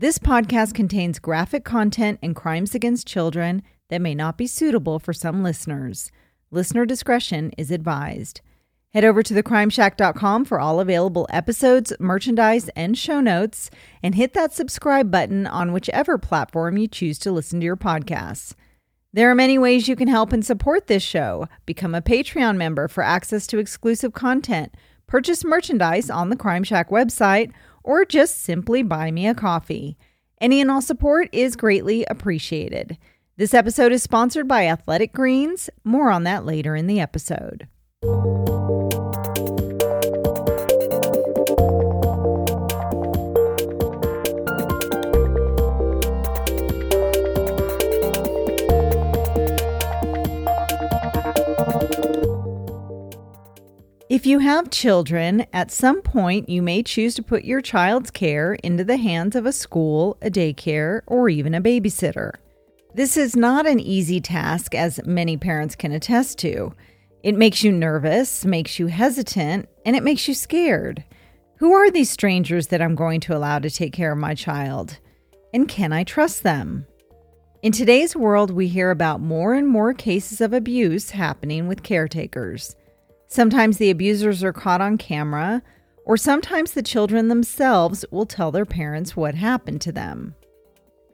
This podcast contains graphic content and crimes against children that may not be suitable for some listeners. Listener discretion is advised. Head over to thecrimeshack.com for all available episodes, merchandise, and show notes, and hit that subscribe button on whichever platform you choose to listen to your podcasts. There are many ways you can help and support this show. Become a Patreon member for access to exclusive content, purchase merchandise on the Crime Shack website, or just simply buy me a coffee. Any and all support is greatly appreciated. This episode is sponsored by Athletic Greens. More on that later in the episode. If you have children, at some point you may choose to put your child's care into the hands of a school, a daycare, or even a babysitter. This is not an easy task, as many parents can attest to. It makes you nervous, makes you hesitant, and it makes you scared. Who are these strangers that I'm going to allow to take care of my child? And can I trust them? In today's world, we hear about more and more cases of abuse happening with caretakers. Sometimes the abusers are caught on camera, or sometimes the children themselves will tell their parents what happened to them.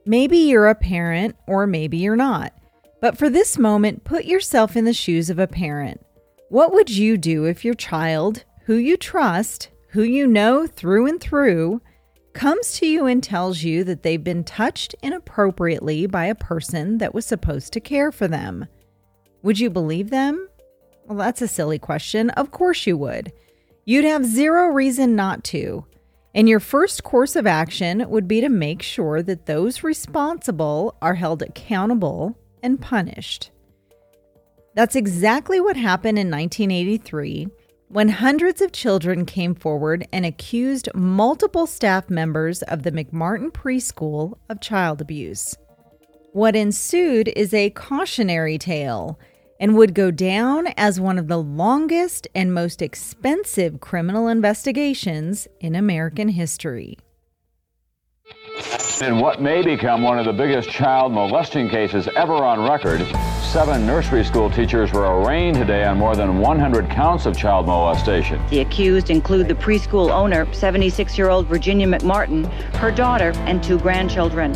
Maybe you're a parent, or maybe you're not. But for this moment, put yourself in the shoes of a parent. What would you do if your child, who you trust, who you know through and through, comes to you and tells you that they've been touched inappropriately by a person that was supposed to care for them? Would you believe them? Well, that's a silly question. Of course you would. You'd have zero reason not to. And your first course of action would be to make sure that those responsible are held accountable and punished. That's exactly what happened in 1983 when hundreds of children came forward and accused multiple staff members of the McMartin preschool of child abuse. What ensued is a cautionary tale and would go down as one of the longest and most expensive criminal investigations in American history. In what may become one of the biggest child molesting cases ever on record, seven nursery school teachers were arraigned today on more than 100 counts of child molestation. The accused include the preschool owner, 76 year old Virginia McMartin, her daughter, and two grandchildren.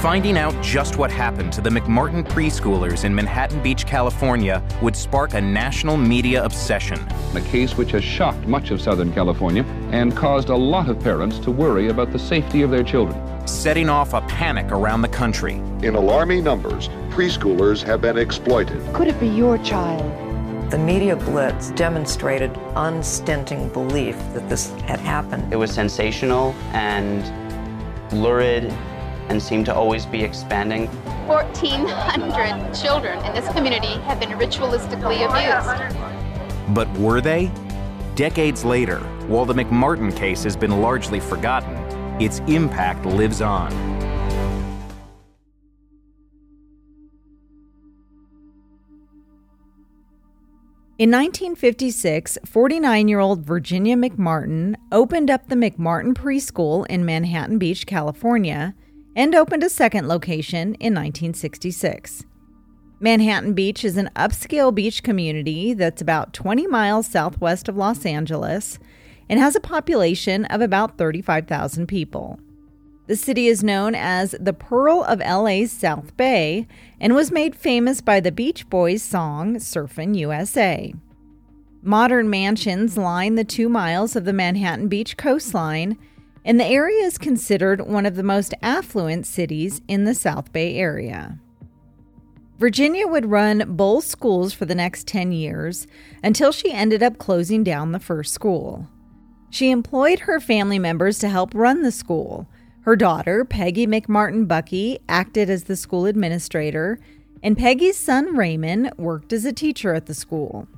Finding out just what happened to the McMartin preschoolers in Manhattan Beach, California would spark a national media obsession. A case which has shocked much of Southern California and caused a lot of parents to worry about the safety of their children. Setting off a panic around the country. In alarming numbers, preschoolers have been exploited. Could it be your child? The media blitz demonstrated unstinting belief that this had happened. It was sensational and lurid and seem to always be expanding. 1,400 children in this community have been ritualistically abused. But were they? Decades later, while the McMartin case has been largely forgotten, its impact lives on. In 1956, 49 year old Virginia McMartin opened up the McMartin Preschool in Manhattan Beach, California, and opened a second location in 1966. Manhattan Beach is an upscale beach community that's about 20 miles southwest of Los Angeles and has a population of about 35,000 people. The city is known as the Pearl of LA's South Bay and was made famous by the Beach Boys song Surfin' USA. Modern mansions line the two miles of the Manhattan Beach coastline and the area is considered one of the most affluent cities in the South Bay area. Virginia would run both schools for the next 10 years until she ended up closing down the first school. She employed her family members to help run the school. Her daughter, Peggy McMartin Buckey, acted as the school administrator, and Peggy's son, Raymond, worked as a teacher at the school.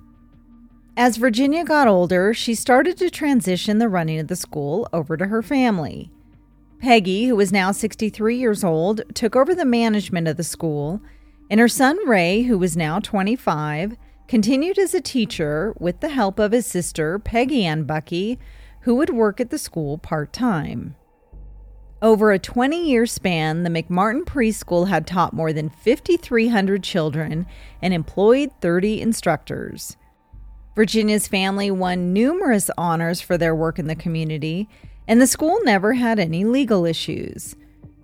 As Virginia got older, she started to transition the running of the school over to her family. Peggy, who was now 63 years old, took over the management of the school, and her son Ray, who was now 25, continued as a teacher with the help of his sister, Peggy Ann Buckey, who would work at the school part time. Over a 20 year span, the McMartin Preschool had taught more than 5,300 children and employed 30 instructors. Virginia's family won numerous honors for their work in the community, and the school never had any legal issues.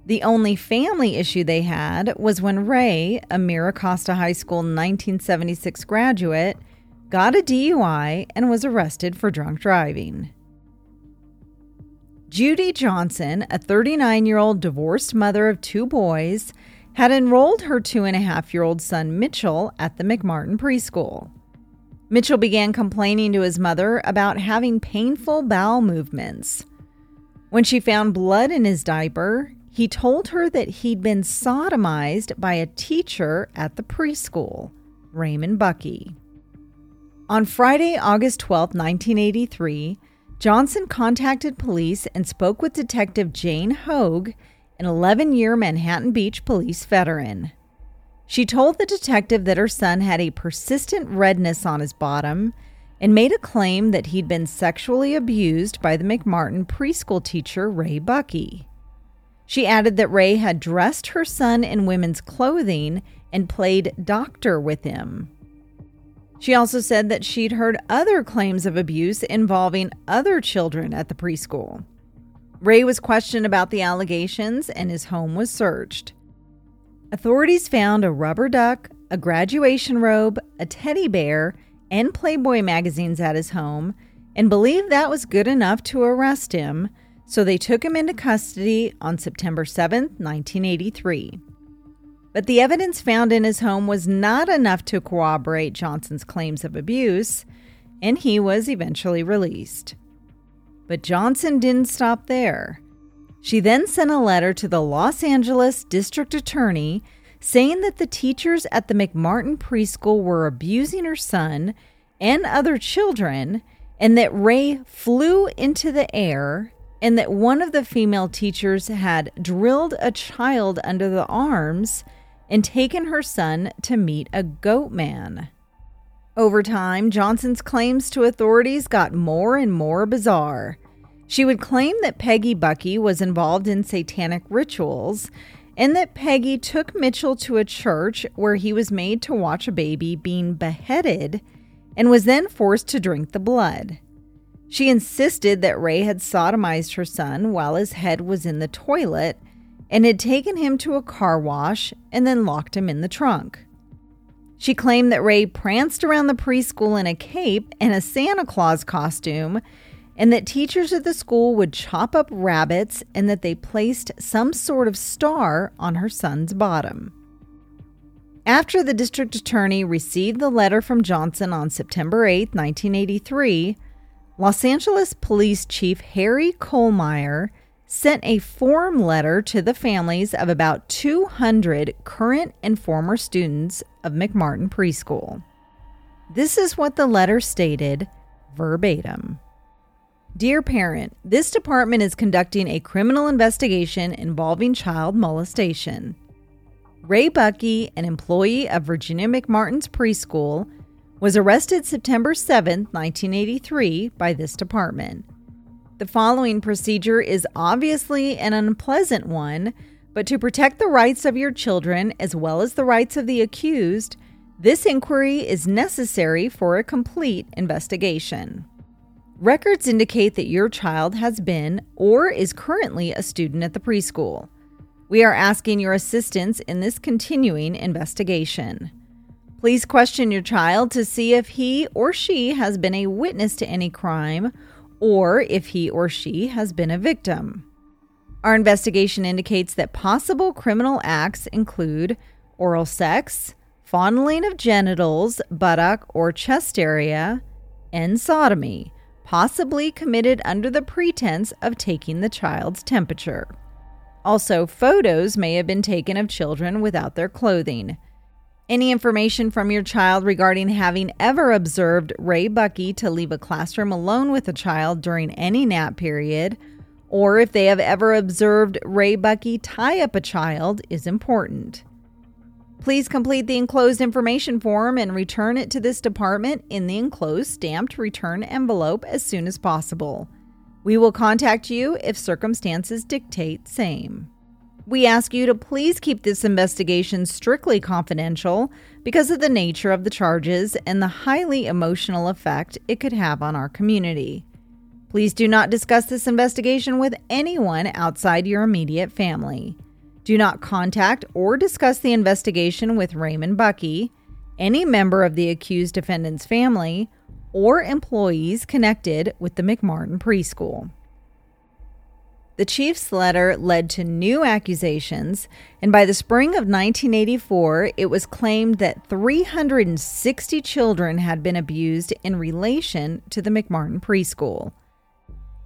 The only family issue they had was when Ray, a Mira Costa High School 1976 graduate, got a DUI and was arrested for drunk driving. Judy Johnson, a 39 year old divorced mother of two boys, had enrolled her two and a half year old son Mitchell at the McMartin preschool. Mitchell began complaining to his mother about having painful bowel movements. When she found blood in his diaper, he told her that he'd been sodomized by a teacher at the preschool, Raymond Buckey. On Friday, August 12, 1983, Johnson contacted police and spoke with Detective Jane Hoag, an 11 year Manhattan Beach police veteran. She told the detective that her son had a persistent redness on his bottom and made a claim that he'd been sexually abused by the McMartin preschool teacher, Ray Buckey. She added that Ray had dressed her son in women's clothing and played doctor with him. She also said that she'd heard other claims of abuse involving other children at the preschool. Ray was questioned about the allegations and his home was searched. Authorities found a rubber duck, a graduation robe, a teddy bear, and Playboy magazines at his home and believed that was good enough to arrest him, so they took him into custody on September 7, 1983. But the evidence found in his home was not enough to corroborate Johnson's claims of abuse, and he was eventually released. But Johnson didn't stop there. She then sent a letter to the Los Angeles district attorney saying that the teachers at the McMartin preschool were abusing her son and other children, and that Ray flew into the air, and that one of the female teachers had drilled a child under the arms and taken her son to meet a goat man. Over time, Johnson's claims to authorities got more and more bizarre. She would claim that Peggy Buckey was involved in satanic rituals and that Peggy took Mitchell to a church where he was made to watch a baby being beheaded and was then forced to drink the blood. She insisted that Ray had sodomized her son while his head was in the toilet and had taken him to a car wash and then locked him in the trunk. She claimed that Ray pranced around the preschool in a cape and a Santa Claus costume, and that teachers at the school would chop up rabbits and that they placed some sort of star on her son's bottom. After the district attorney received the letter from Johnson on September 8, 1983, Los Angeles Police Chief Harry Kuhlmeyer sent a form letter to the families of about 200 current and former students of McMartin Preschool. This is what the letter stated verbatim. Dear parent, this department is conducting a criminal investigation involving child molestation. Ray Buckey, an employee of Virginia McMartin's preschool, was arrested September 7, 1983, by this department. The following procedure is obviously an unpleasant one, but to protect the rights of your children as well as the rights of the accused, this inquiry is necessary for a complete investigation. Records indicate that your child has been or is currently a student at the preschool. We are asking your assistance in this continuing investigation. Please question your child to see if he or she has been a witness to any crime or if he or she has been a victim. Our investigation indicates that possible criminal acts include oral sex, fondling of genitals, buttock, or chest area, and sodomy, possibly committed under the pretense of taking the child's temperature. Also, photos may have been taken of children without their clothing. Any information from your child regarding having ever observed Ray Buckey to leave a classroom alone with a child during any nap period, or if they have ever observed Ray Buckey tie up a child, is important. Please complete the enclosed information form and return it to this department in the enclosed stamped return envelope as soon as possible. We will contact you if circumstances dictate same. We ask you to please keep this investigation strictly confidential because of the nature of the charges and the highly emotional effect it could have on our community. Please do not discuss this investigation with anyone outside your immediate family. Do not contact or discuss the investigation with Raymond Buckey, any member of the accused defendant's family, or employees connected with the McMartin preschool. The chief's letter led to new accusations, and by the spring of 1984, it was claimed that 360 children had been abused in relation to the McMartin preschool.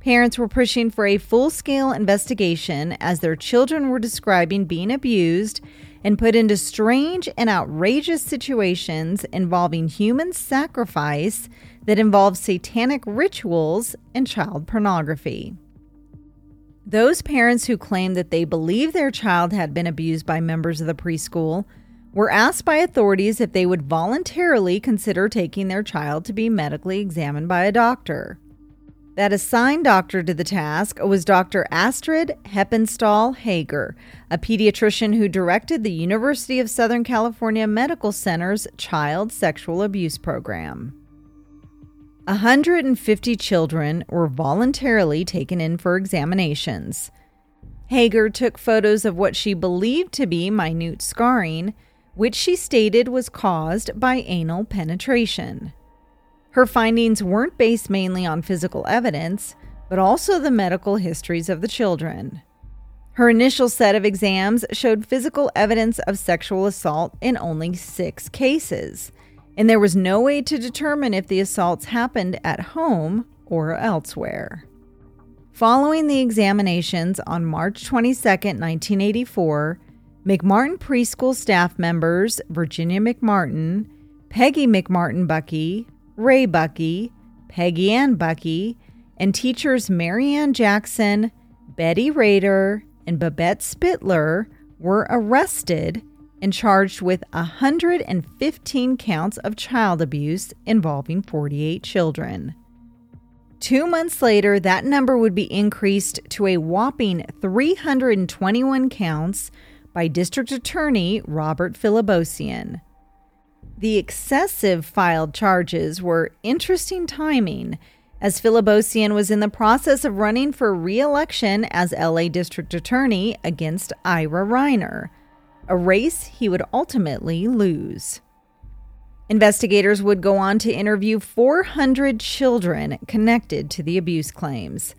Parents were pushing for a full scale investigation as their children were describing being abused and put into strange and outrageous situations involving human sacrifice that involved satanic rituals and child pornography. Those parents who claimed that they believed their child had been abused by members of the preschool were asked by authorities if they would voluntarily consider taking their child to be medically examined by a doctor. That assigned doctor to the task was Dr. Astrid Heppenstall Heger, a pediatrician who directed the University of Southern California Medical Center's Child Sexual Abuse Program. 150 children were voluntarily taken in for examinations. Heger took photos of what she believed to be minute scarring, which she stated was caused by anal penetration. Her findings weren't based mainly on physical evidence, but also the medical histories of the children. Her initial set of exams showed physical evidence of sexual assault in only six cases and there was no way to determine if the assaults happened at home or elsewhere. Following the examinations on March 22, 1984, McMartin preschool staff members Virginia McMartin, Peggy McMartin Buckey, Ray Buckey, Peggy Ann Buckey, and teachers Marianne Jackson, Betty Raidor, and Babette Spitler were arrested and charged with 115 counts of child abuse involving 48 children. Two months later, that number would be increased to a whopping 321 counts by District Attorney Robert Philibosian. The excessive filed charges were interesting timing, as Philibosian was in the process of running for re election as LA District Attorney against Ira Reiner a race he would ultimately lose. Investigators would go on to interview 400 children connected to the abuse claims.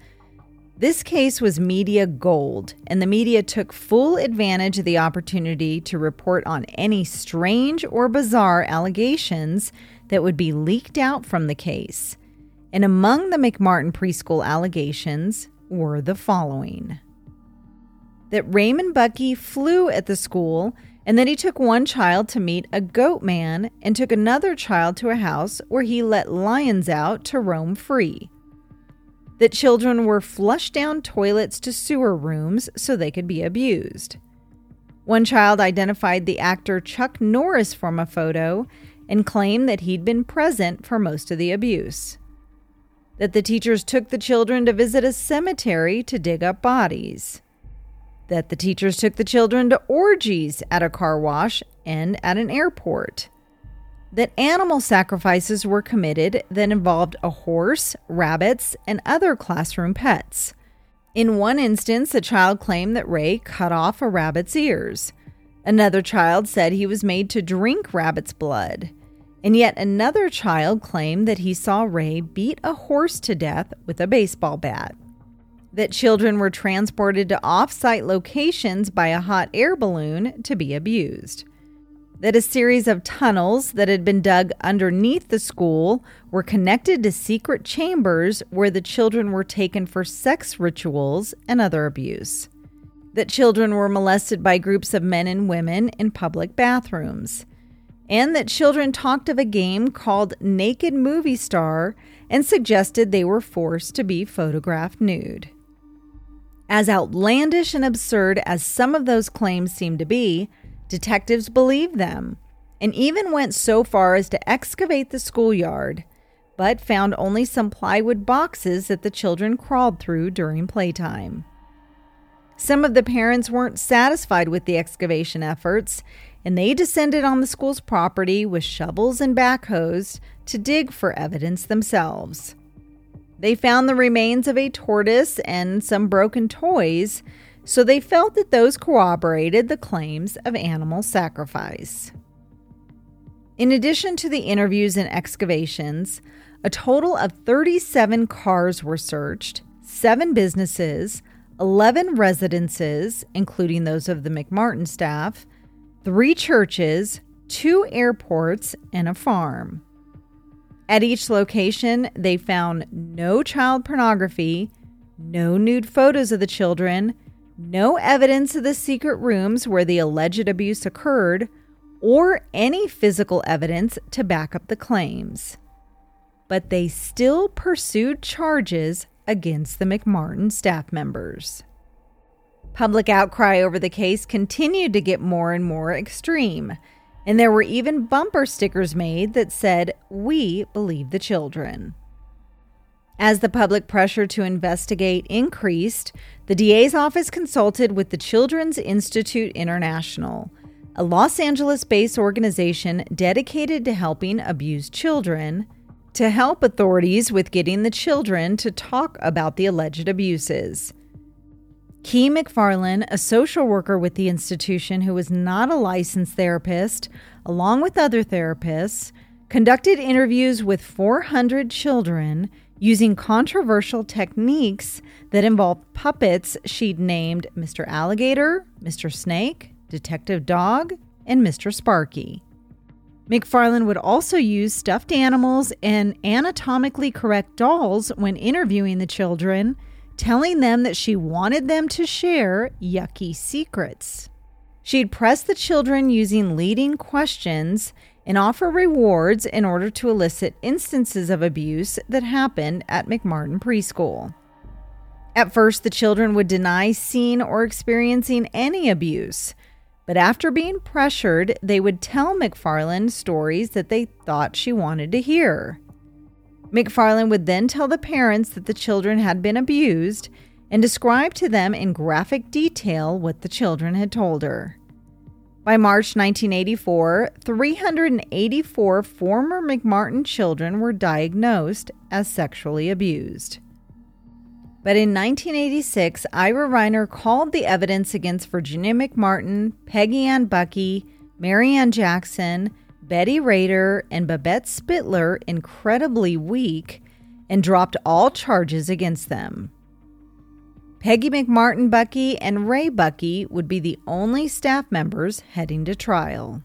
This case was media gold, and the media took full advantage of the opportunity to report on any strange or bizarre allegations that would be leaked out from the case. And among the McMartin preschool allegations were the following that Raymond Buckey flew at the school and that he took one child to meet a goat man and took another child to a house where he let lions out to roam free. That children were flushed down toilets to sewer rooms so they could be abused. One child identified the actor Chuck Norris from a photo and claimed that he'd been present for most of the abuse. That the teachers took the children to visit a cemetery to dig up bodies that the teachers took the children to orgies at a car wash and at an airport, that animal sacrifices were committed that involved a horse, rabbits, and other classroom pets. In one instance, a child claimed that Ray cut off a rabbit's ears. Another child said he was made to drink rabbit's blood. And yet another child claimed that he saw Ray beat a horse to death with a baseball bat that children were transported to off site locations by a hot air balloon to be abused. That a series of tunnels that had been dug underneath the school were connected to secret chambers where the children were taken for sex rituals and other abuse. That children were molested by groups of men and women in public bathrooms. And that children talked of a game called Naked Movie Star and suggested they were forced to be photographed nude. As outlandish and absurd as some of those claims seem to be, detectives believed them and even went so far as to excavate the schoolyard, but found only some plywood boxes that the children crawled through during playtime. Some of the parents weren't satisfied with the excavation efforts, and they descended on the school's property with shovels and backhoes to dig for evidence themselves. They found the remains of a tortoise and some broken toys, so they felt that those corroborated the claims of animal sacrifice. In addition to the interviews and excavations, a total of 37 cars were searched, seven businesses, 11 residences, including those of the McMartin staff, three churches, two airports, and a farm. At each location, they found no child pornography, no nude photos of the children, no evidence of the secret rooms where the alleged abuse occurred, or any physical evidence to back up the claims but they still pursued charges against the McMartin staff members. Public outcry over the case continued to get more and more extreme, and there were even bumper stickers made that said, We believe the children. As the public pressure to investigate increased, the DA's office consulted with the Children's Institute International, a Los Angeles based organization dedicated to helping abused children to help authorities with getting the children to talk about the alleged abuses. Kee McFarland, a social worker with the institution who was not a licensed therapist, along with other therapists, conducted interviews with 400 children using controversial techniques that involved puppets she'd named Mr. Alligator, Mr. Snake, Detective Dog, and Mr. Sparky. McFarland would also use stuffed animals and anatomically correct dolls when interviewing the children, telling them that she wanted them to share yucky secrets. She'd press the children using leading questions and offer rewards in order to elicit instances of abuse that happened at McMartin Preschool. At first, the children would deny seeing or experiencing any abuse but after being pressured, they would tell McFarland stories that they thought she wanted to hear. McFarland would then tell the parents that the children had been abused and describe to them in graphic detail what the children had told her. By March 1984, 384 former McMartin children were diagnosed as sexually abused. But in 1986, Ira Reiner called the evidence against Virginia McMartin, Peggy Ann Buckey, Marianne Jackson, Betty Raidor, and Babette Spitler incredibly weak and dropped all charges against them. Peggy McMartin Buckey and Ray Buckey would be the only staff members heading to trial.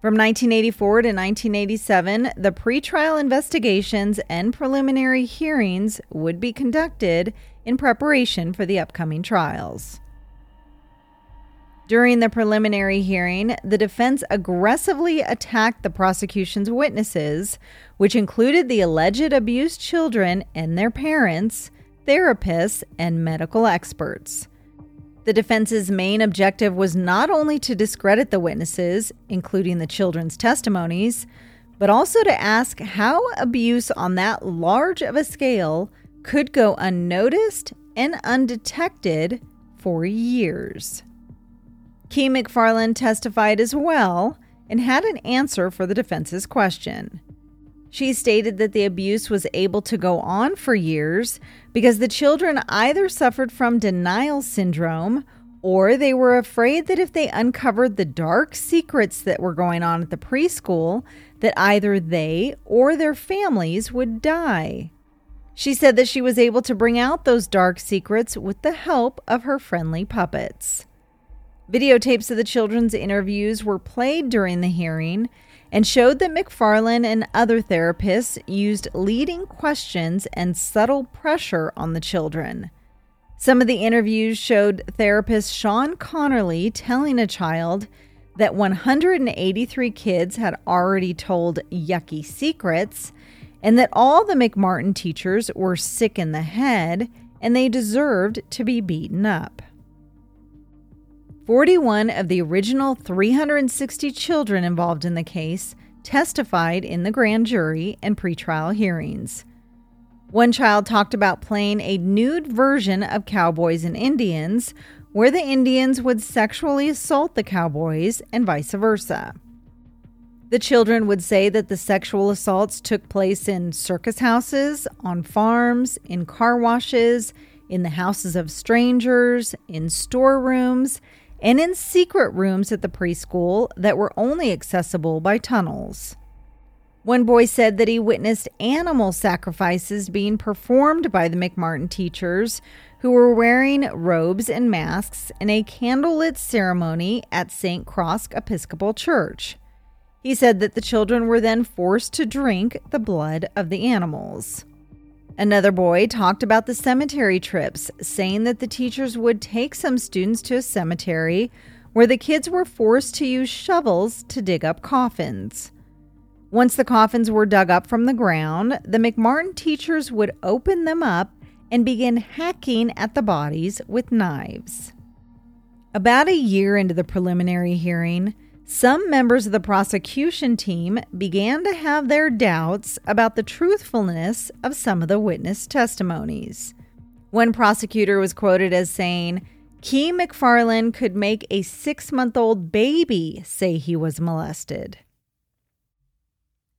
From 1984 to 1987, the pretrial investigations and preliminary hearings would be conducted in preparation for the upcoming trials. During the preliminary hearing, the defense aggressively attacked the prosecution's witnesses, which included the alleged abused children and their parents, therapists, and medical experts. The defense's main objective was not only to discredit the witnesses, including the children's testimonies, but also to ask how abuse on that large of a scale could go unnoticed and undetected for years. Kee McFarland testified as well and had an answer for the defense's question. She stated that the abuse was able to go on for years because the children either suffered from denial syndrome or they were afraid that if they uncovered the dark secrets that were going on at the preschool that either they or their families would die. She said that she was able to bring out those dark secrets with the help of her friendly puppets. Videotapes of the children's interviews were played during the hearing and showed that McFarland and other therapists used leading questions and subtle pressure on the children. Some of the interviews showed therapist Sean Connerly telling a child that 183 kids had already told yucky secrets and that all the McMartin teachers were sick in the head and they deserved to be beaten up. 41 of the original 360 children involved in the case testified in the grand jury and pretrial hearings. One child talked about playing a nude version of Cowboys and Indians, where the Indians would sexually assault the cowboys and vice versa. The children would say that the sexual assaults took place in circus houses, on farms, in car washes, in the houses of strangers, in storerooms, and in secret rooms at the preschool that were only accessible by tunnels. One boy said that he witnessed animal sacrifices being performed by the McMartin teachers who were wearing robes and masks in a candlelit ceremony at St. Cross Episcopal Church. He said that the children were then forced to drink the blood of the animals. Another boy talked about the cemetery trips, saying that the teachers would take some students to a cemetery where the kids were forced to use shovels to dig up coffins. Once the coffins were dug up from the ground, the McMartin teachers would open them up and begin hacking at the bodies with knives. About a year into the preliminary hearing, some members of the prosecution team began to have their doubts about the truthfulness of some of the witness testimonies. One prosecutor was quoted as saying, Kee McFarland could make a six month old baby say he was molested.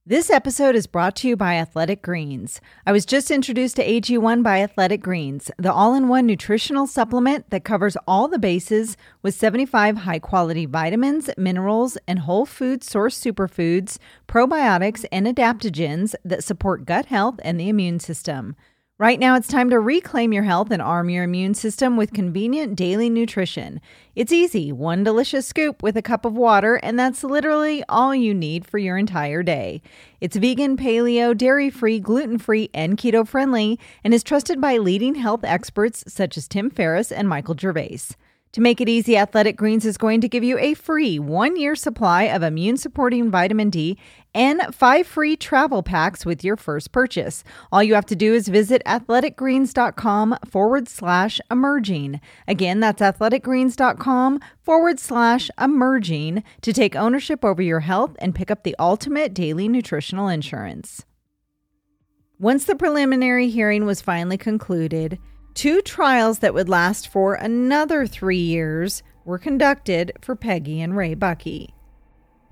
This episode is brought to you by Athletic Greens. I was just introduced to AG1 by Athletic Greens, the all in one nutritional supplement that covers all the bases with 75 high quality vitamins, minerals, and whole food source superfoods, probiotics, and adaptogens that support gut health and the immune system. Right now, it's time to reclaim your health and arm your immune system with convenient daily nutrition. It's easy one delicious scoop with a cup of water, and that's literally all you need for your entire day. It's vegan, paleo, dairy free, gluten free, and keto friendly, and is trusted by leading health experts such as Tim Ferriss and Michael Gervais. To make it easy, Athletic Greens is going to give you a free one year supply of immune supporting vitamin D and five free travel packs with your first purchase. All you have to do is visit athleticgreens.com forward slash emerging. Again, that's athleticgreens.com forward slash emerging to take ownership over your health and pick up the ultimate daily nutritional insurance. Once the preliminary hearing was finally concluded, Two trials that would last for another three years were conducted for Peggy and Ray Buckey.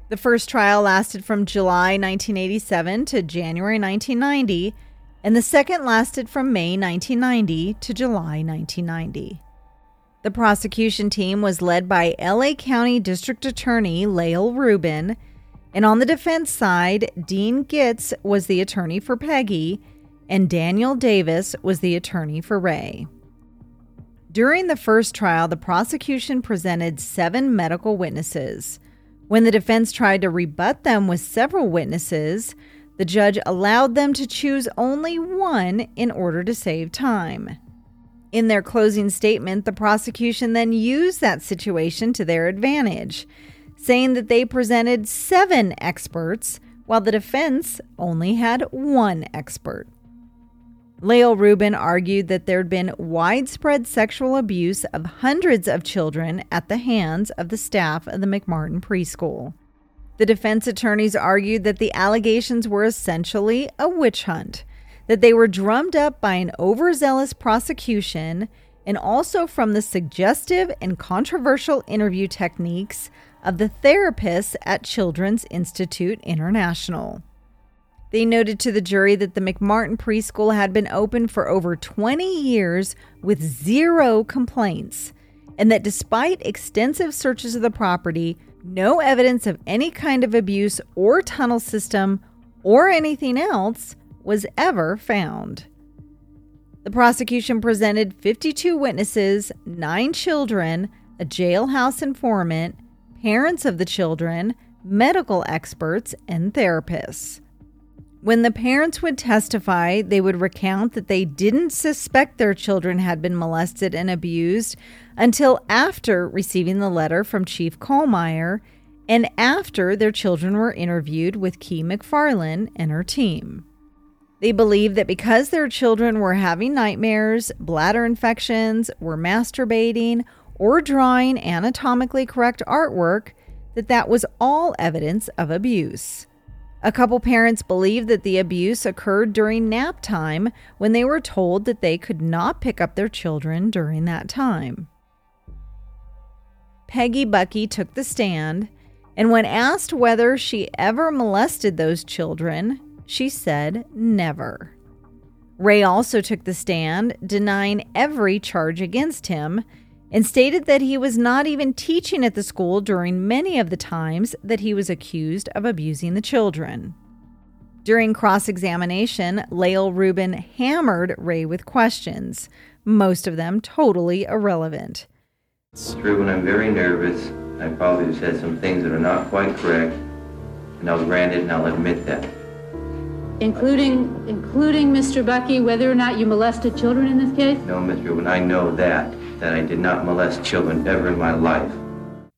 The first trial lasted from July 1987 to January 1990, and the second lasted from May 1990 to July 1990. The prosecution team was led by LA County District Attorney Lael Rubin, and on the defense side, Dean Gits was the attorney for Peggy and Daniel Davis was the attorney for Ray. During the first trial, the prosecution presented seven medical witnesses. When the defense tried to rebut them with several witnesses, the judge allowed them to choose only one in order to save time. In their closing statement, the prosecution then used that situation to their advantage, saying that they presented seven experts while the defense only had one expert. Lael Rubin argued that there'd been widespread sexual abuse of hundreds of children at the hands of the staff of the McMartin preschool. The defense attorneys argued that the allegations were essentially a witch hunt, that they were drummed up by an overzealous prosecution and also from the suggestive and controversial interview techniques of the therapists at Children's Institute International. They noted to the jury that the McMartin preschool had been open for over 20 years with zero complaints, and that despite extensive searches of the property, no evidence of any kind of abuse or tunnel system or anything else was ever found. The prosecution presented 52 witnesses, nine children, a jailhouse informant, parents of the children, medical experts, and therapists. When the parents would testify, they would recount that they didn't suspect their children had been molested and abused until after receiving the letter from Chief Kuhlmeyer and after their children were interviewed with Kee McFarland and her team. They believed that because their children were having nightmares, bladder infections, were masturbating, or drawing anatomically correct artwork, that that was all evidence of abuse. A couple parents believe that the abuse occurred during nap time when they were told that they could not pick up their children during that time. Peggy Buckey took the stand, and when asked whether she ever molested those children, she said never. Ray also took the stand, denying every charge against him, and stated that he was not even teaching at the school during many of the times that he was accused of abusing the children. During cross examination, Lael Rubin hammered Ray with questions, most of them totally irrelevant. It's true when I'm very nervous, I probably have said some things that are not quite correct, and I'll grant it and I'll admit that. Including, including Mr. Buckey, whether or not you molested children in this case? No, Mr. Rubin, I know that, that I did not molest children ever in my life.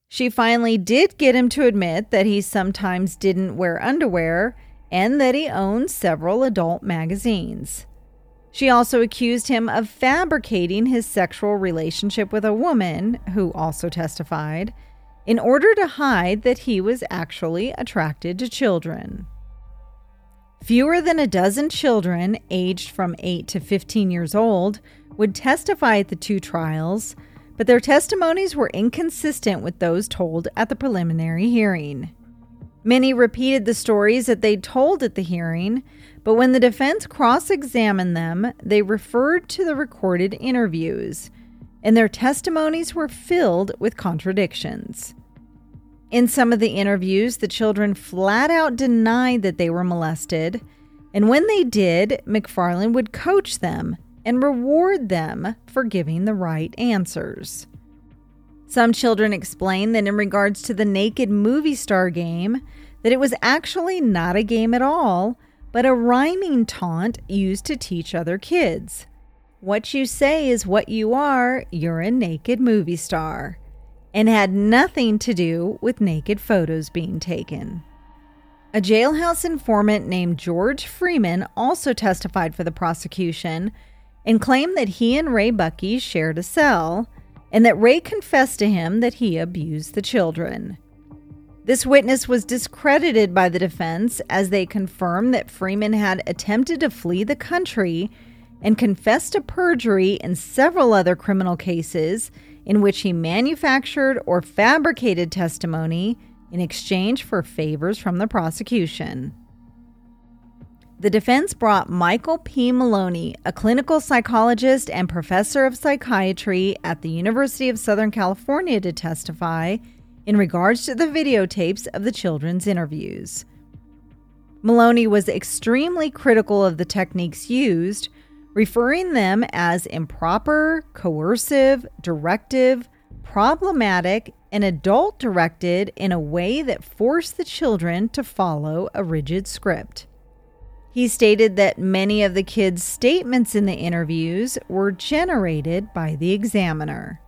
She finally did get him to admit that he sometimes didn't wear underwear and that he owned several adult magazines. She also accused him of fabricating his sexual relationship with a woman, who also testified, in order to hide that he was actually attracted to children. Fewer than a dozen children, aged from 8 to 15 years old, would testify at the two trials, but their testimonies were inconsistent with those told at the preliminary hearing. Many repeated the stories that they told at the hearing, but when the defense cross examined them, they referred to the recorded interviews, and their testimonies were filled with contradictions. In some of the interviews, the children flat out denied that they were molested, and when they did, McFarland would coach them and reward them for giving the right answers. Some children explained that in regards to the naked movie star game, that it was actually not a game at all, but a rhyming taunt used to teach other kids. What you say is what you are, you're a naked movie star and had nothing to do with naked photos being taken. A jailhouse informant named George Freeman also testified for the prosecution and claimed that he and Ray Buckey shared a cell and that Ray confessed to him that he abused the children. This witness was discredited by the defense as they confirmed that Freeman had attempted to flee the country and confessed to perjury in several other criminal cases in which he manufactured or fabricated testimony in exchange for favors from the prosecution. The defense brought Michael P. Maloney, a clinical psychologist and professor of psychiatry at the University of Southern California, to testify in regards to the videotapes of the children's interviews. Maloney was extremely critical of the techniques used, referring them as improper, coercive, directive, problematic, and adult directed in a way that forced the children to follow a rigid script. He stated that many of the kids' statements in the interviews were generated by the examiner.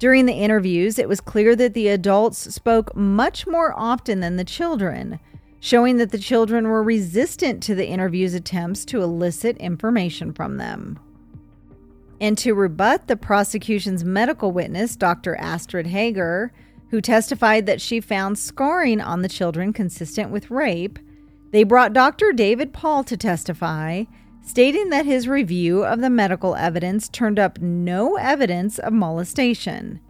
During the interviews, it was clear that the adults spoke much more often than the children, showing that the children were resistant to the interview's attempts to elicit information from them. And to rebut the prosecution's medical witness, Dr. Astrid Heger, who testified that she found scarring on the children consistent with rape, they brought Dr. David Paul to testify, stating that his review of the medical evidence turned up no evidence of molestation.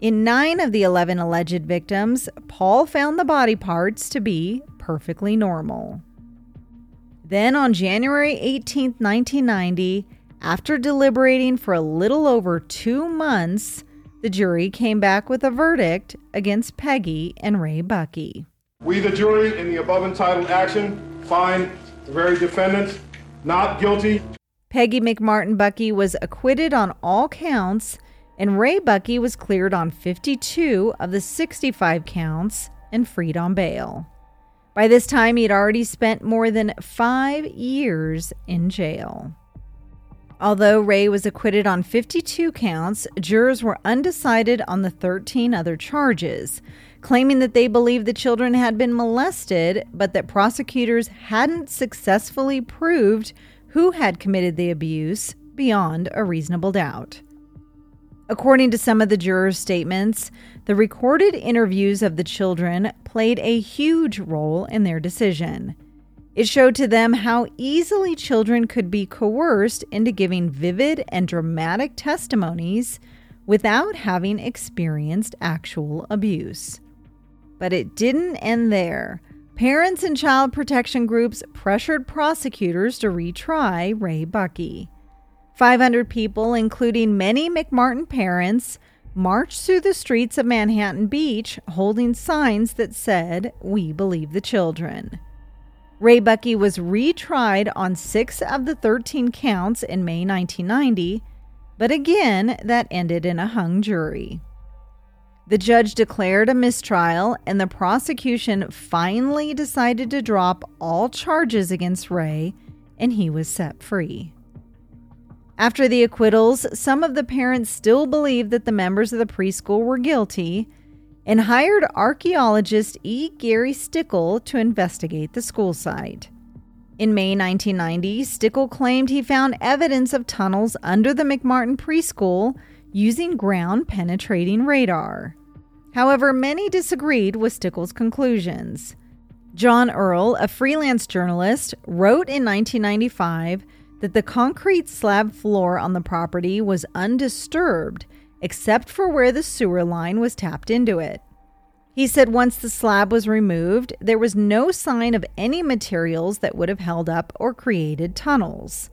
In nine of the 11 alleged victims, Paul found the body parts to be perfectly normal. Then on January 18, 1990, after deliberating for a little over two months, the jury came back with a verdict against Peggy and Ray Buckey. We, the jury, in the above entitled action, find the very defendants not guilty. Peggy McMartin Buckey was acquitted on all counts, and Ray Buckey was cleared on 52 of the 65 counts and freed on bail. By this time, he had already spent more than five years in jail. Although Ray was acquitted on 52 counts, jurors were undecided on the 13 other charges, claiming that they believed the children had been molested, but that prosecutors hadn't successfully proved who had committed the abuse beyond a reasonable doubt. According to some of the jurors' statements, the recorded interviews of the children played a huge role in their decision. It showed to them how easily children could be coerced into giving vivid and dramatic testimonies without having experienced actual abuse. But it didn't end there. Parents and child protection groups pressured prosecutors to retry Ray Buckey. 500 people, including many McMartin parents, marched through the streets of Manhattan Beach holding signs that said, We believe the children. Ray Buckey was retried on six of the 13 counts in May 1990, but again, that ended in a hung jury. The judge declared a mistrial, and the prosecution finally decided to drop all charges against Ray, and he was set free. After the acquittals, some of the parents still believed that the members of the preschool were guilty and hired archaeologist E. Gary Stickel to investigate the school site. In May 1990, Stickel claimed he found evidence of tunnels under the McMartin preschool using ground penetrating radar. However, many disagreed with Stickel's conclusions. John Earl, a freelance journalist, wrote in 1995 that the concrete slab floor on the property was undisturbed except for where the sewer line was tapped into it. He said once the slab was removed, there was no sign of any materials that would have held up or created tunnels.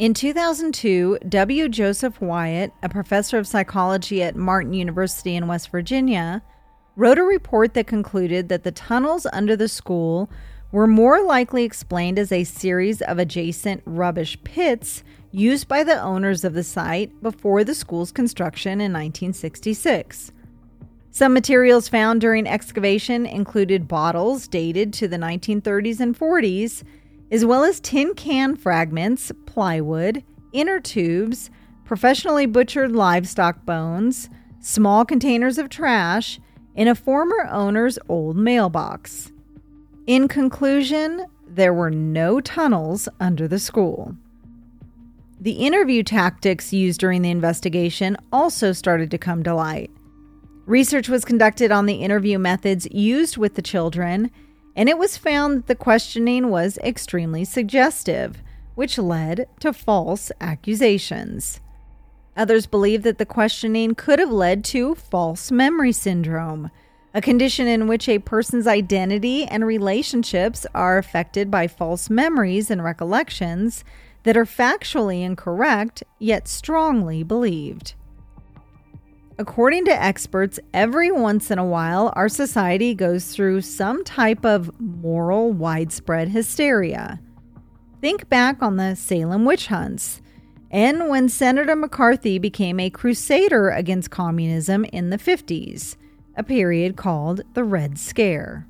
In 2002, W. Joseph Wyatt, a professor of psychology at Martin University in West Virginia, wrote a report that concluded that the tunnels under the school were more likely explained as a series of adjacent rubbish pits used by the owners of the site before the school's construction in 1966. Some materials found during excavation included bottles dated to the 1930s and 40s, as well as tin can fragments, plywood, inner tubes, professionally butchered livestock bones, small containers of trash, and a former owner's old mailbox. In conclusion, there were no tunnels under the school. The interview tactics used during the investigation also started to come to light. Research was conducted on the interview methods used with the children, and it was found that the questioning was extremely suggestive, which led to false accusations. Others believe that the questioning could have led to false memory syndrome, a condition in which a person's identity and relationships are affected by false memories and recollections that are factually incorrect yet strongly believed. According to experts, every once in a while, our society goes through some type of moral widespread hysteria. Think back on the Salem witch hunts and when Senator McCarthy became a crusader against communism in the 50s, a period called the Red Scare.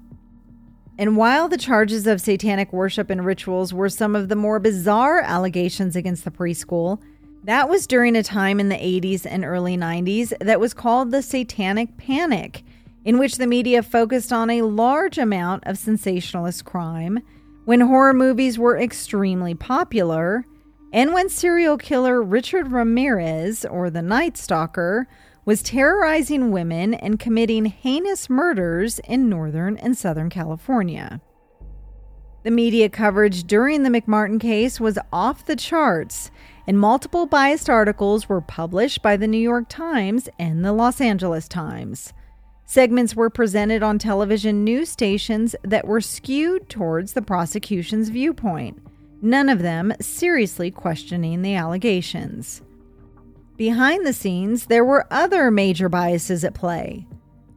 And while the charges of satanic worship and rituals were some of the more bizarre allegations against the preschool, that was during a time in the 80s and early 90s that was called the Satanic Panic, in which the media focused on a large amount of sensationalist crime, when horror movies were extremely popular, and when serial killer Richard Ramirez, or the Night Stalker, was terrorizing women and committing heinous murders in Northern and Southern California. The media coverage during the McMartin case was off the charts, and multiple biased articles were published by the New York Times and the Los Angeles Times. Segments were presented on television news stations that were skewed towards the prosecution's viewpoint, none of them seriously questioning the allegations. Behind the scenes, there were other major biases at play.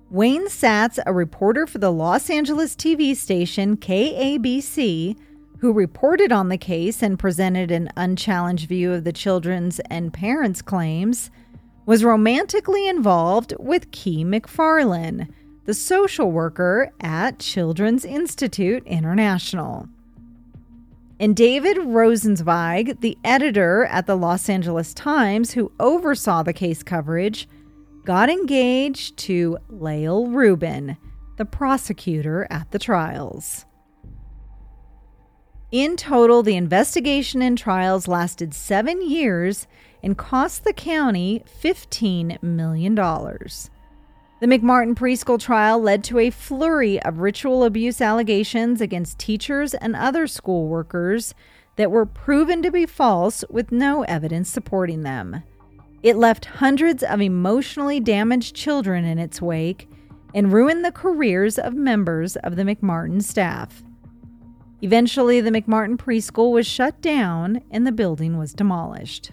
Wayne Satz, a reporter for the Los Angeles TV station KABC, who reported on the case and presented an unchallenged view of the children's and parents' claims, was romantically involved with Kee McFarland, the social worker at Children's Institute International. And David Rosenzweig, the editor at the Los Angeles Times, who oversaw the case coverage, got engaged to Lael Rubin, the prosecutor at the trials. In total, the investigation and trials lasted seven years and cost the county $15 million. The McMartin preschool trial led to a flurry of ritual abuse allegations against teachers and other school workers that were proven to be false with no evidence supporting them. It left hundreds of emotionally damaged children in its wake and ruined the careers of members of the McMartin staff. Eventually, the McMartin preschool was shut down and the building was demolished.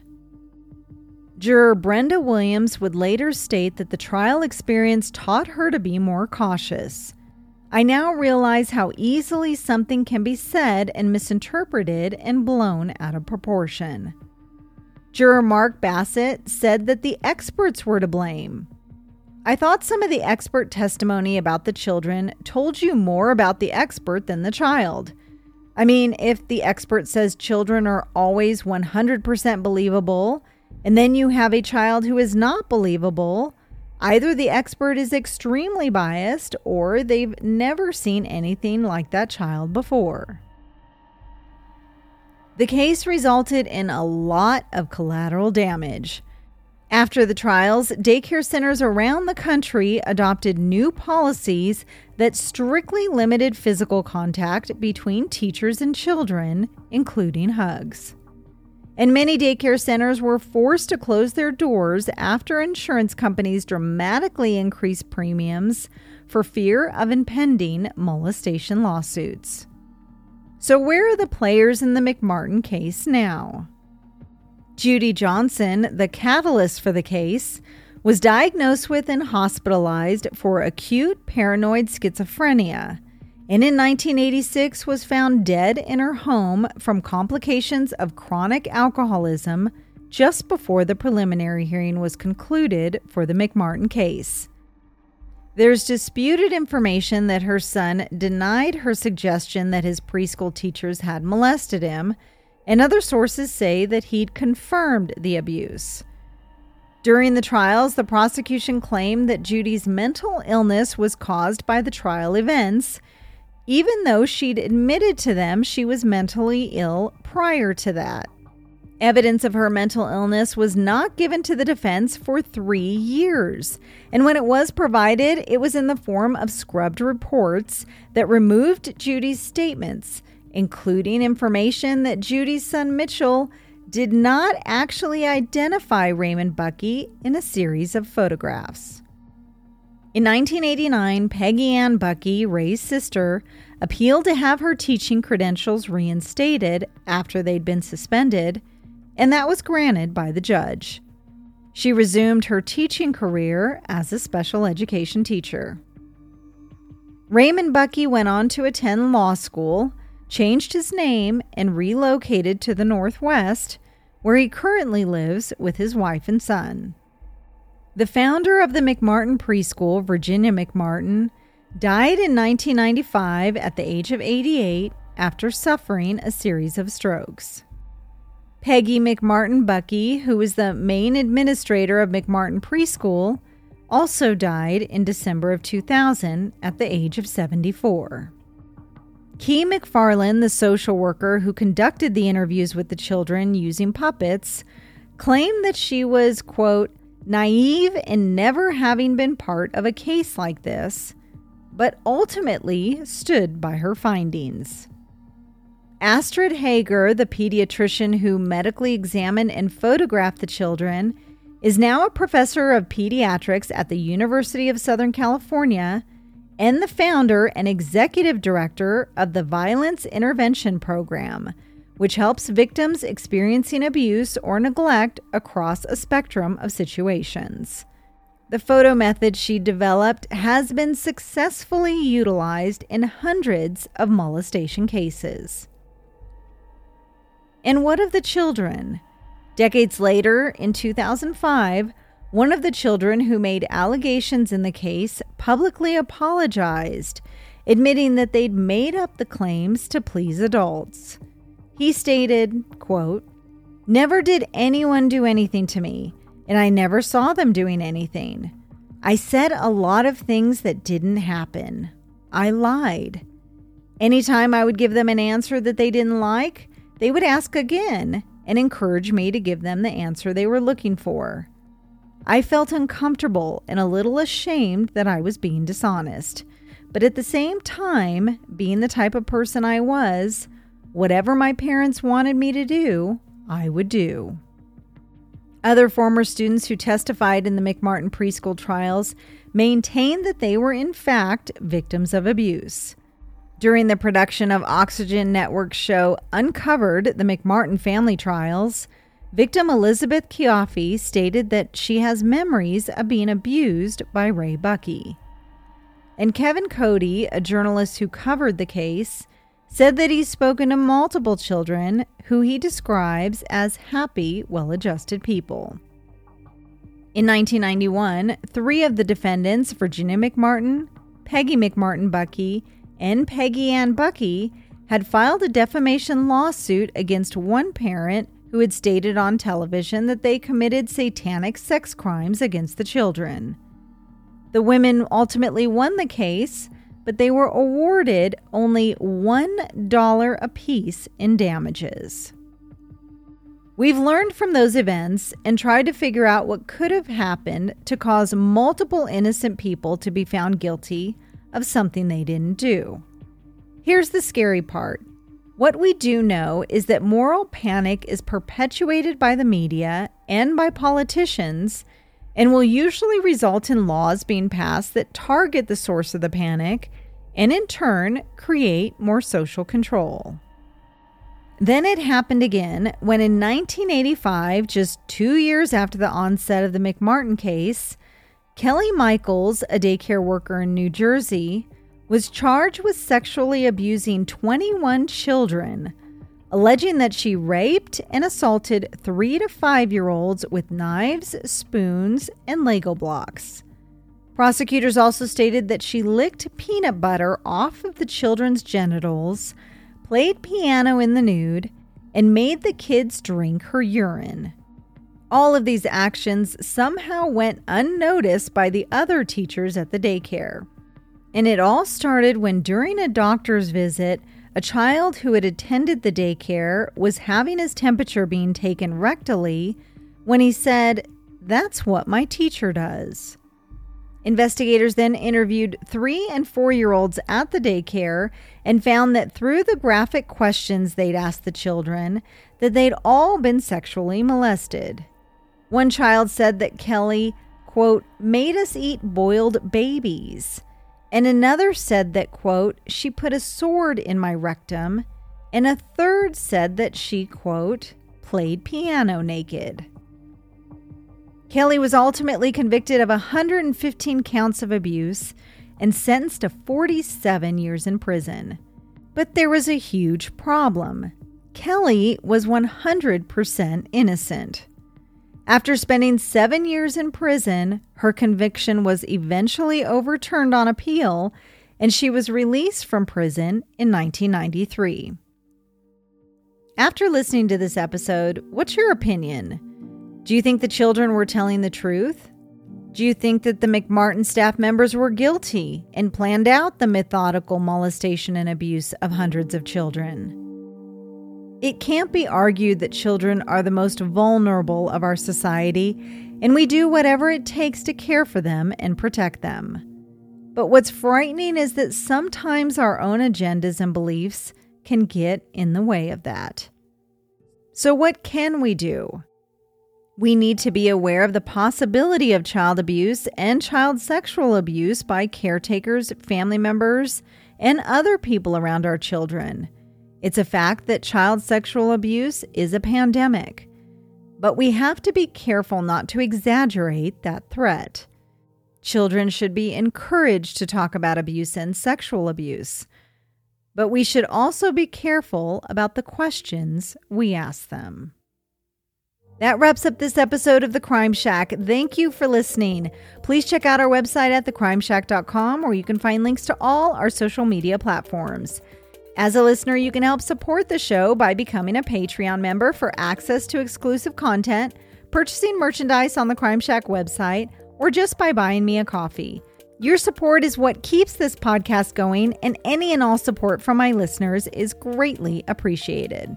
Juror Brenda Williams would later state that the trial experience taught her to be more cautious. I now realize how easily something can be said and misinterpreted and blown out of proportion. Juror Mark Bassett said that the experts were to blame. I thought some of the expert testimony about the children told you more about the expert than the child. I mean, if the expert says children are always 100% believable, and then you have a child who is not believable, either the expert is extremely biased or they've never seen anything like that child before. The case resulted in a lot of collateral damage. After the trials, daycare centers around the country adopted new policies that strictly limited physical contact between teachers and children, including hugs and many daycare centers were forced to close their doors after insurance companies dramatically increased premiums for fear of impending molestation lawsuits. So, where are the players in the McMartin case now? Judy Johnson, the catalyst for the case, was diagnosed with and hospitalized for acute paranoid schizophrenia and in 1986 was found dead in her home from complications of chronic alcoholism just before the preliminary hearing was concluded for the McMartin case. There's disputed information that her son denied her suggestion that his preschool teachers had molested him, and other sources say that he'd confirmed the abuse. During the trials, the prosecution claimed that Judy's mental illness was caused by the trial events even though she'd admitted to them she was mentally ill prior to that. Evidence of her mental illness was not given to the defense for three years. And when it was provided, it was in the form of scrubbed reports that removed Judy's statements, including information that Judy's son Mitchell did not actually identify Raymond Buckey in a series of photographs. In 1989, Peggy Ann Buckey, Ray's sister, appealed to have her teaching credentials reinstated after they'd been suspended, and that was granted by the judge. She resumed her teaching career as a special education teacher. Raymond Buckey went on to attend law school, changed his name, and relocated to the Northwest, where he currently lives with his wife and son. The founder of the McMartin Preschool, Virginia McMartin, died in 1995 at the age of 88 after suffering a series of strokes. Peggy McMartin Buckey, who was the main administrator of McMartin Preschool, also died in December of 2000 at the age of 74. Kee McFarland, the social worker who conducted the interviews with the children using puppets, claimed that she was, quote, naive in never having been part of a case like this, but ultimately stood by her findings. Astrid Heger, the pediatrician who medically examined and photographed the children, is now a professor of pediatrics at the University of Southern California and the founder and executive director of the Violence Intervention Program which helps victims experiencing abuse or neglect across a spectrum of situations. The photo method she developed has been successfully utilized in hundreds of molestation cases. And what of the children? Decades later, in 2005, one of the children who made allegations in the case publicly apologized, admitting that they'd made up the claims to please adults. He stated, quote, Never did anyone do anything to me, and I never saw them doing anything. I said a lot of things that didn't happen. I lied. Anytime I would give them an answer that they didn't like, they would ask again, and encourage me to give them the answer they were looking for. I felt uncomfortable and a little ashamed that I was being dishonest. But at the same time, being the type of person I was, whatever my parents wanted me to do, I would do. Other former students who testified in the McMartin preschool trials maintained that they were, in fact, victims of abuse. During the production of Oxygen Network's show Uncovered the McMartin Family Trials, victim Elizabeth Chiaffi stated that she has memories of being abused by Ray Buckey. And Kevin Cody, a journalist who covered the case, said that he's spoken to multiple children who he describes as happy, well adjusted people. In 1991, three of the defendants, Virginia McMartin, Peggy McMartin Buckey, and Peggy Ann Buckey, had filed a defamation lawsuit against one parent who had stated on television that they committed satanic sex crimes against the children. The women ultimately won the case, but they were awarded only $1 apiece in damages. We've learned from those events and tried to figure out what could have happened to cause multiple innocent people to be found guilty of something they didn't do. Here's the scary part what we do know is that moral panic is perpetuated by the media and by politicians and will usually result in laws being passed that target the source of the panic and in turn create more social control. Then it happened again when in 1985, just two years after the onset of the McMartin case, Kelly Michaels, a daycare worker in New Jersey, was charged with sexually abusing 21 children, alleging that she raped and assaulted three to five year olds with knives, spoons, and Lego blocks. Prosecutors also stated that she licked peanut butter off of the children's genitals, played piano in the nude, and made the kids drink her urine. All of these actions somehow went unnoticed by the other teachers at the daycare. And it all started when, during a doctor's visit, a child who had attended the daycare was having his temperature being taken rectally when he said, That's what my teacher does. Investigators then interviewed three and four year olds at the daycare and found that through the graphic questions they'd asked the children, that they'd all been sexually molested. One child said that Kelly, quote, made us eat boiled babies. And another said that, quote, she put a sword in my rectum. And a third said that she, quote, played piano naked. Kelly was ultimately convicted of 115 counts of abuse and sentenced to 47 years in prison. But there was a huge problem. Kelly was 100% innocent. After spending seven years in prison, her conviction was eventually overturned on appeal, and she was released from prison in 1993. After listening to this episode, what's your opinion? Do you think the children were telling the truth? Do you think that the McMartin staff members were guilty and planned out the methodical molestation and abuse of hundreds of children? It can't be argued that children are the most vulnerable of our society, and we do whatever it takes to care for them and protect them. But what's frightening is that sometimes our own agendas and beliefs can get in the way of that. So, what can we do? We need to be aware of the possibility of child abuse and child sexual abuse by caretakers, family members, and other people around our children. It's a fact that child sexual abuse is a pandemic, but we have to be careful not to exaggerate that threat. Children should be encouraged to talk about abuse and sexual abuse, but we should also be careful about the questions we ask them. That wraps up this episode of The Crime Shack. Thank you for listening. Please check out our website at thecrimeshack.com where you can find links to all our social media platforms. As a listener, you can help support the show by becoming a Patreon member for access to exclusive content, purchasing merchandise on the Crime Shack website, or just by buying me a coffee. Your support is what keeps this podcast going, and any and all support from my listeners is greatly appreciated.